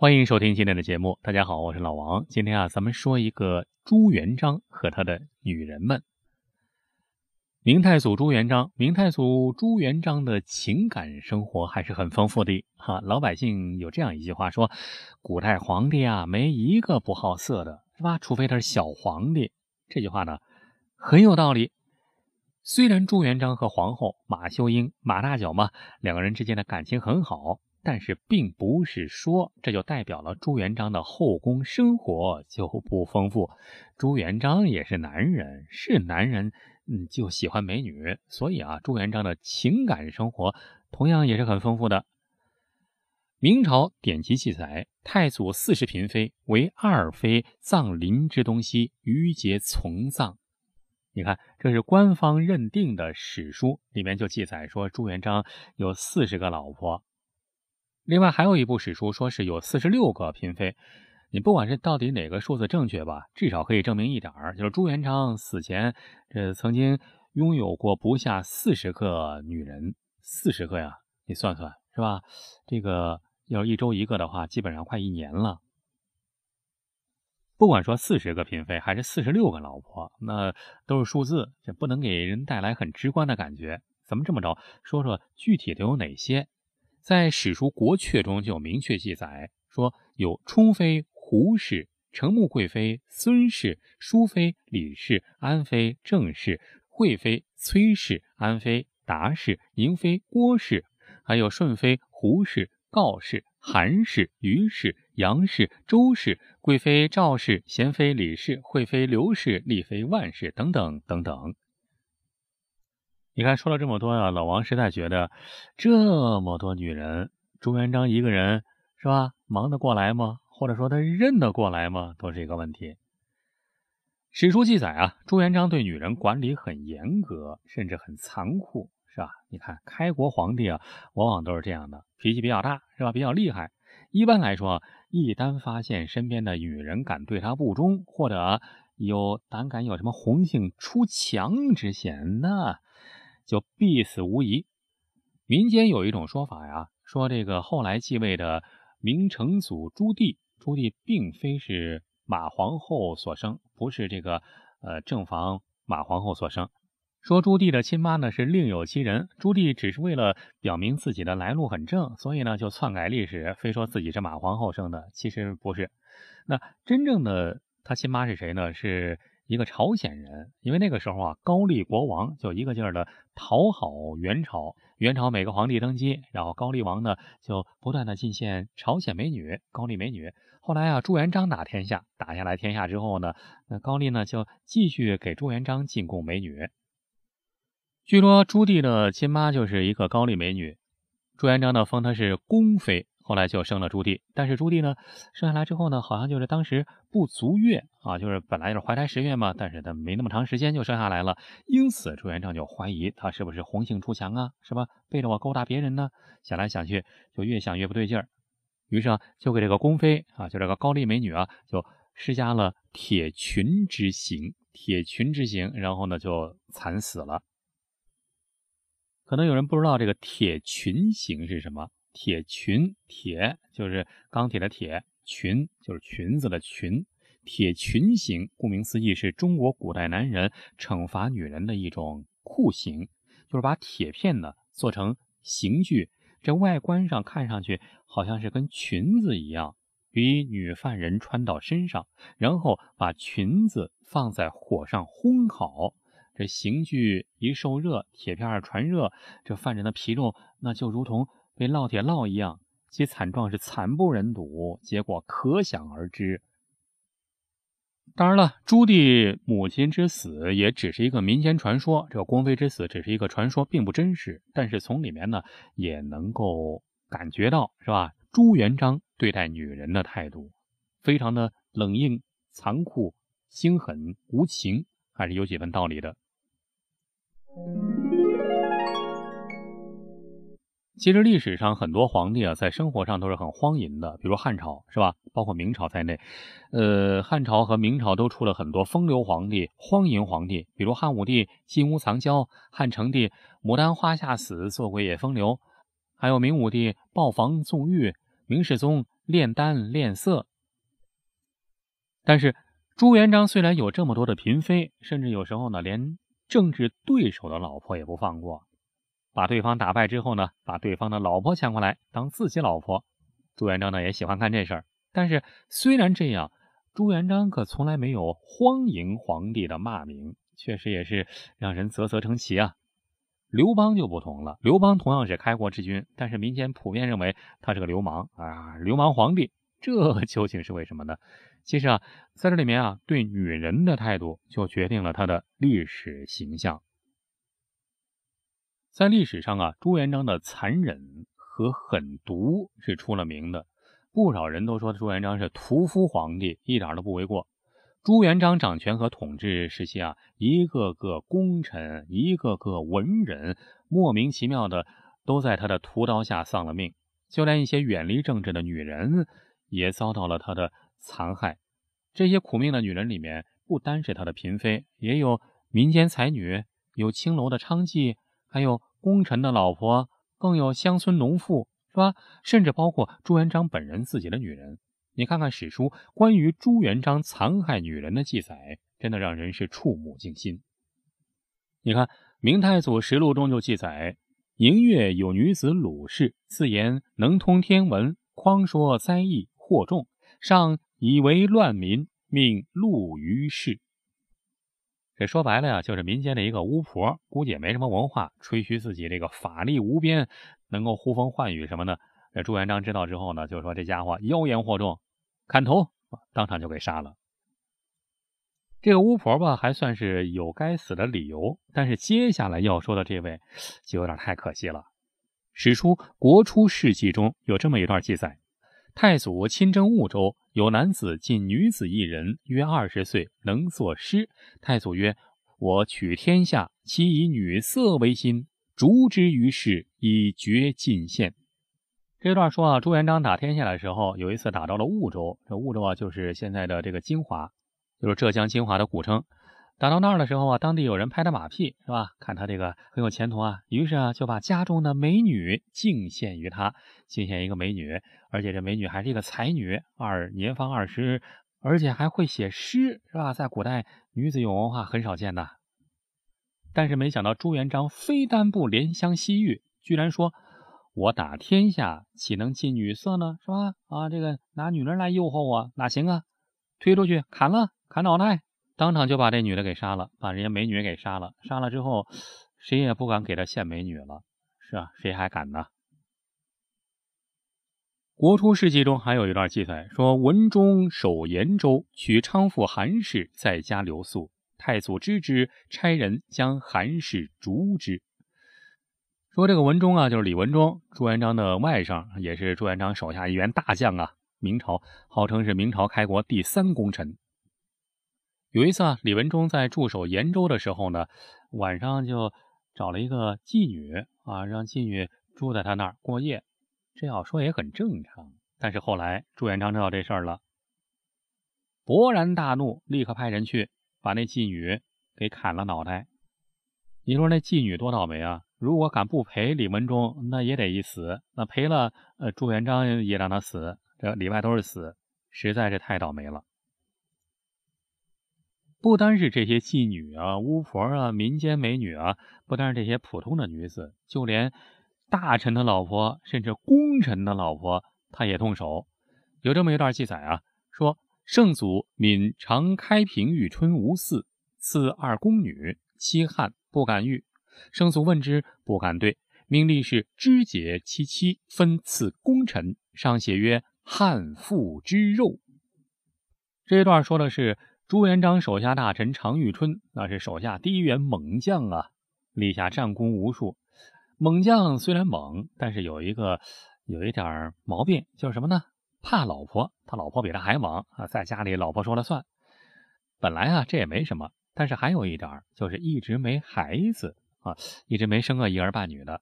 欢迎收听今天的节目。大家好，我是老王。今天啊，咱们说一个朱元璋和他的女人们。明太祖朱元璋，明太祖朱元璋的情感生活还是很丰富的哈。老百姓有这样一句话说：“古代皇帝啊，没一个不好色的，是吧？除非他是小皇帝。”这句话呢，很有道理。虽然朱元璋和皇后马秀英、马大脚嘛，两个人之间的感情很好。但是，并不是说这就代表了朱元璋的后宫生活就不丰富。朱元璋也是男人，是男人，嗯，就喜欢美女。所以啊，朱元璋的情感生活同样也是很丰富的。明朝典籍记载，太祖四十嫔妃为二妃葬临之东西，余皆从葬。你看，这是官方认定的史书里面就记载说，朱元璋有四十个老婆。另外还有一部史书说是有四十六个嫔妃，你不管是到底哪个数字正确吧，至少可以证明一点儿，就是朱元璋死前这曾经拥有过不下四十个女人，四十个呀，你算算是吧？这个要一周一个的话，基本上快一年了。不管说四十个嫔妃还是四十六个老婆，那都是数字，这不能给人带来很直观的感觉。咱们这么着说说具体都有哪些？在史书《国阙》中就明确记载，说有充妃、胡氏、成穆贵妃、孙氏、淑妃、李氏、安妃、郑氏、惠妃、崔氏、安妃、达氏、宁妃、郭氏，还有顺妃、胡氏、告氏、韩氏、于氏、杨氏、周氏、贵妃赵氏、贤妃李氏、惠妃刘氏、丽妃万氏等等等等。你看，说了这么多呀，老王实在觉得这么多女人，朱元璋一个人是吧？忙得过来吗？或者说他认得过来吗？都是一个问题。史书记载啊，朱元璋对女人管理很严格，甚至很残酷，是吧？你看，开国皇帝啊，往往都是这样的，脾气比较大，是吧？比较厉害。一般来说，一旦发现身边的女人敢对他不忠，或者有胆敢有什么红杏出墙之嫌呢？就必死无疑。民间有一种说法呀，说这个后来继位的明成祖朱棣，朱棣并非是马皇后所生，不是这个呃正房马皇后所生。说朱棣的亲妈呢是另有其人，朱棣只是为了表明自己的来路很正，所以呢就篡改历史，非说自己是马皇后生的，其实不是。那真正的他亲妈是谁呢？是。一个朝鲜人，因为那个时候啊，高丽国王就一个劲儿的讨好元朝，元朝每个皇帝登基，然后高丽王呢就不断的进献朝鲜美女、高丽美女。后来啊，朱元璋打天下，打下来天下之后呢，那高丽呢就继续给朱元璋进贡美女。据说朱棣的亲妈就是一个高丽美女，朱元璋呢封她是宫妃。后来就生了朱棣，但是朱棣呢，生下来之后呢，好像就是当时不足月啊，就是本来就是怀胎十月嘛，但是他没那么长时间就生下来了，因此朱元璋就怀疑他是不是红杏出墙啊，是吧？背着我勾搭别人呢？想来想去，就越想越不对劲儿，于是啊，就给这个宫妃啊，就这个高丽美女啊，就施加了铁裙之刑，铁裙之刑，然后呢就惨死了。可能有人不知道这个铁裙刑是什么。铁裙，铁就是钢铁的铁，裙就是裙子的裙。铁裙刑，顾名思义，是中国古代男人惩罚女人的一种酷刑，就是把铁片呢做成刑具，这外观上看上去好像是跟裙子一样，给女犯人穿到身上，然后把裙子放在火上烘烤。这刑具一受热，铁片传热，这犯人的皮肉那就如同。被烙铁烙一样，其惨状是惨不忍睹，结果可想而知。当然了，朱棣母亲之死也只是一个民间传说，这个宫妃之死只是一个传说，并不真实。但是从里面呢，也能够感觉到，是吧？朱元璋对待女人的态度，非常的冷硬、残酷、心狠、无情，还是有几分道理的。其实历史上很多皇帝啊，在生活上都是很荒淫的，比如汉朝是吧？包括明朝在内，呃，汉朝和明朝都出了很多风流皇帝、荒淫皇帝，比如汉武帝金屋藏娇，汉成帝牡丹花下死，做鬼也风流，还有明武帝豹房纵欲，明世宗炼丹炼色。但是朱元璋虽然有这么多的嫔妃，甚至有时候呢，连政治对手的老婆也不放过，把对方打败之后呢，把对方的老婆抢过来当自己老婆。朱元璋呢也喜欢干这事儿。但是虽然这样，朱元璋可从来没有荒淫皇帝的骂名，确实也是让人啧啧称奇啊。刘邦就不同了，刘邦同样是开国之君，但是民间普遍认为他是个流氓啊，流氓皇帝。这究竟是为什么呢？其实啊，在这里面啊，对女人的态度就决定了他的历史形象。在历史上啊，朱元璋的残忍和狠毒是出了名的，不少人都说朱元璋是屠夫皇帝，一点都不为过。朱元璋掌权和统治时期啊，一个个功臣，一个个文人，莫名其妙的都在他的屠刀下丧了命，就连一些远离政治的女人。也遭到了他的残害。这些苦命的女人里面，不单是他的嫔妃，也有民间才女，有青楼的娼妓，还有功臣的老婆，更有乡村农妇，是吧？甚至包括朱元璋本人自己的女人。你看看史书关于朱元璋残害女人的记载，真的让人是触目惊心。你看《明太祖实录》中就记载：宁月有女子鲁氏，自言能通天文，匡说灾异。惑众，上以为乱民，命戮于世。这说白了呀，就是民间的一个巫婆，估计也没什么文化，吹嘘自己这个法力无边，能够呼风唤雨什么的。这朱元璋知道之后呢，就说这家伙妖言惑众，砍头，当场就给杀了。这个巫婆吧，还算是有该死的理由，但是接下来要说的这位，就有点太可惜了。史书《国初世纪》中有这么一段记载。太祖亲征婺州，有男子近女子一人，约二十岁，能作诗。太祖曰：“我取天下，其以女色为心，逐之于世，以绝进献。”这段说啊，朱元璋打天下的时候，有一次打到了婺州。这婺州啊，就是现在的这个金华，就是浙江金华的古称。打到那儿的时候啊，当地有人拍他马屁，是吧？看他这个很有前途啊，于是啊，就把家中的美女敬献于他，敬献一个美女，而且这美女还是一个才女，二年方二十，而且还会写诗，是吧？在古代，女子有文化很少见的。但是没想到朱元璋非但不怜香惜玉，居然说：“我打天下岂能近女色呢？是吧？啊，这个拿女人来诱惑我，哪行啊？推出去砍了，砍脑袋。”当场就把这女的给杀了，把人家美女给杀了。杀了之后，谁也不敢给她献美女了。是啊，谁还敢呢？国初世纪中还有一段记载，说文中守延州，取娼妇韩氏，在家留宿。太祖知之，差人将韩氏逐之。说这个文中啊，就是李文忠，朱元璋的外甥，也是朱元璋手下一员大将啊。明朝号称是明朝开国第三功臣。有一次啊，李文忠在驻守延州的时候呢，晚上就找了一个妓女啊，让妓女住在他那儿过夜。这要说也很正常。但是后来朱元璋知道这事儿了，勃然大怒，立刻派人去把那妓女给砍了脑袋。你说那妓女多倒霉啊！如果敢不赔李文忠，那也得一死；那赔了，呃，朱元璋也让他死，这里外都是死，实在是太倒霉了。不单是这些妓女啊、巫婆啊、民间美女啊，不单是这些普通的女子，就连大臣的老婆，甚至功臣的老婆，他也动手。有这么一段记载啊，说圣祖敏常开平遇春无嗣，赐二宫女，妻汉不敢遇。圣祖问之，不敢对，命立是肢解其妻，分赐功臣。上写曰：“汉妇之肉。”这一段说的是。朱元璋手下大臣常遇春，那是手下第一员猛将啊，立下战功无数。猛将虽然猛，但是有一个有一点毛病，叫什么呢？怕老婆。他老婆比他还猛啊，在家里老婆说了算。本来啊这也没什么，但是还有一点就是一直没孩子啊，一直没生个一儿半女的。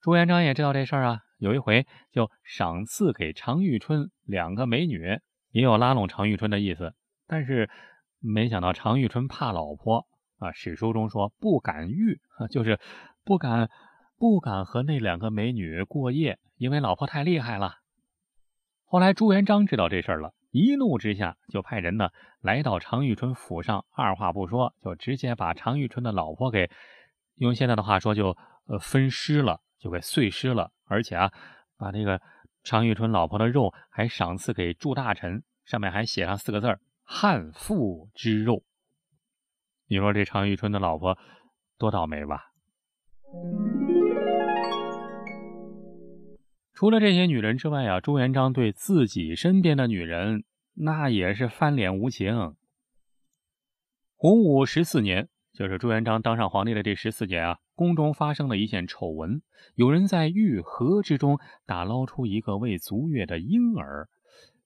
朱元璋也知道这事儿啊，有一回就赏赐给常遇春两个美女，也有拉拢常遇春的意思。但是没想到常遇春怕老婆啊，史书中说不敢遇，就是不敢不敢和那两个美女过夜，因为老婆太厉害了。后来朱元璋知道这事儿了，一怒之下就派人呢来到常遇春府上，二话不说就直接把常遇春的老婆给，用现在的话说就呃分尸了，就给碎尸了，而且啊把这个常遇春老婆的肉还赏赐给祝大臣，上面还写上四个字儿“汉妇之肉”。你说这常遇春的老婆多倒霉吧？除了这些女人之外啊，朱元璋对自己身边的女人那也是翻脸无情。洪武十四年，就是朱元璋当上皇帝的这十四年啊，宫中发生了一件丑闻，有人在玉盒之中打捞出一个未足月的婴儿，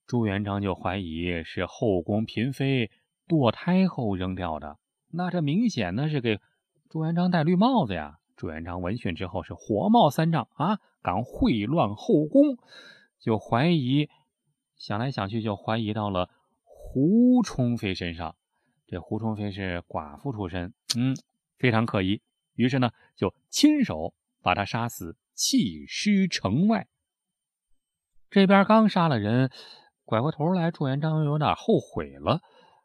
朱元璋就怀疑是后宫嫔妃堕胎后扔掉的，那这明显呢是给朱元璋戴绿帽子呀。朱元璋闻讯之后是火冒三丈啊，敢秽乱后宫，就怀疑，想来想去就怀疑到了胡充妃身上。这胡充妃是寡妇出身，嗯，非常可疑。于是呢，就亲手把她杀死，弃尸城外。这边刚杀了人，拐过头来，朱元璋又有点后悔了，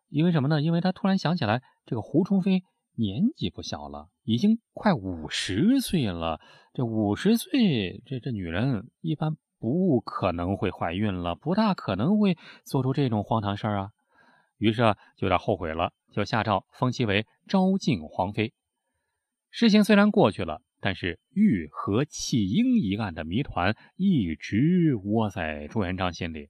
因为什么呢？因为他突然想起来，这个胡充妃。年纪不小了，已经快五十岁了。这五十岁，这这女人一般不可能会怀孕了，不大可能会做出这种荒唐事儿啊。于是啊，就有点后悔了，就下诏封其为昭靖皇妃。事情虽然过去了，但是玉和弃婴一案的谜团一直窝在朱元璋心里。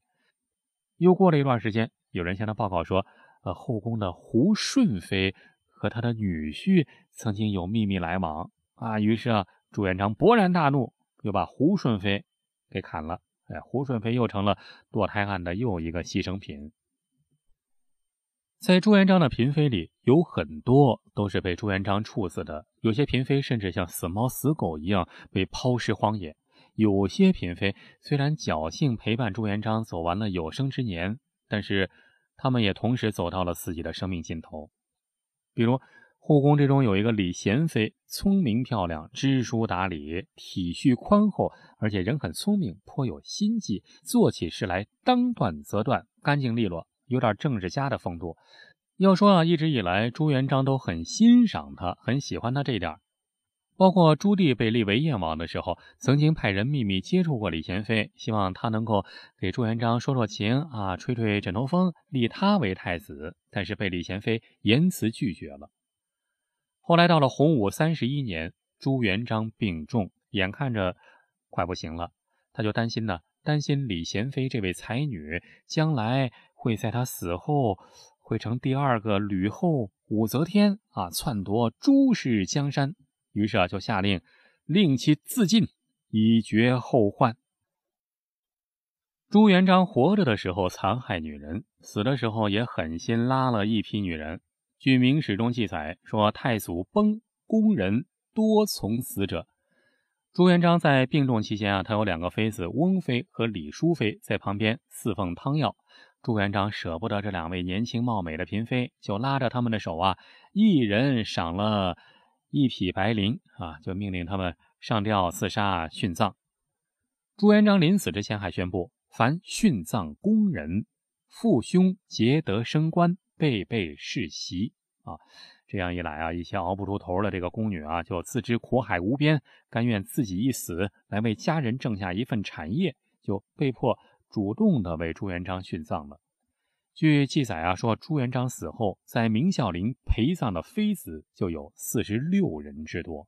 又过了一段时间，有人向他报告说，呃，后宫的胡顺妃。和他的女婿曾经有秘密来往啊，于是啊，朱元璋勃然大怒，又把胡顺妃给砍了。哎，胡顺妃又成了堕胎案的又一个牺牲品。在朱元璋的嫔妃里，有很多都是被朱元璋处死的，有些嫔妃甚至像死猫死狗一样被抛尸荒野。有些嫔妃虽然侥幸陪伴朱元璋走完了有生之年，但是他们也同时走到了自己的生命尽头。比如后宫之中有一个李贤妃，聪明漂亮，知书达理，体恤宽厚，而且人很聪明，颇有心计，做起事来当断则断，干净利落，有点政治家的风度。要说啊，一直以来朱元璋都很欣赏她，很喜欢她这点。包括朱棣被立为燕王的时候，曾经派人秘密接触过李贤妃，希望他能够给朱元璋说说情啊，吹吹枕头风，立他为太子。但是被李贤妃严词拒绝了。后来到了洪武三十一年，朱元璋病重，眼看着快不行了，他就担心呢，担心李贤妃这位才女将来会在他死后会成第二个吕后武则天啊，篡夺朱氏江山。于是啊，就下令令其自尽，以绝后患。朱元璋活着的时候残害女人，死的时候也狠心拉了一批女人。据《明史》中记载说，太祖崩，宫人多从死者。朱元璋在病重期间啊，他有两个妃子翁妃和李淑妃在旁边侍奉汤药。朱元璋舍不得这两位年轻貌美的嫔妃，就拉着他们的手啊，一人赏了。一匹白绫啊，就命令他们上吊自杀殉葬。朱元璋临死之前还宣布，凡殉葬宫人，父兄皆得升官，辈辈世袭啊。这样一来啊，一些熬不出头的这个宫女啊，就自知苦海无边，甘愿自己一死，来为家人挣下一份产业，就被迫主动的为朱元璋殉葬了。据记载啊，说朱元璋死后，在明孝陵陪葬的妃子就有四十六人之多。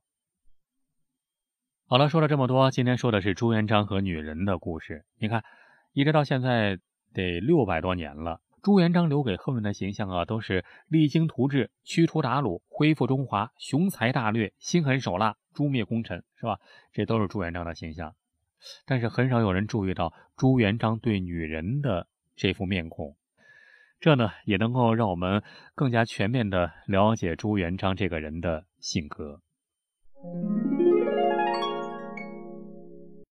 好了，说了这么多，今天说的是朱元璋和女人的故事。你看，一直到现在得六百多年了，朱元璋留给后人的形象啊，都是励精图治、驱除鞑虏、恢复中华、雄才大略、心狠手辣、诛灭功臣，是吧？这都是朱元璋的形象。但是很少有人注意到朱元璋对女人的这副面孔。这呢，也能够让我们更加全面的了解朱元璋这个人的性格。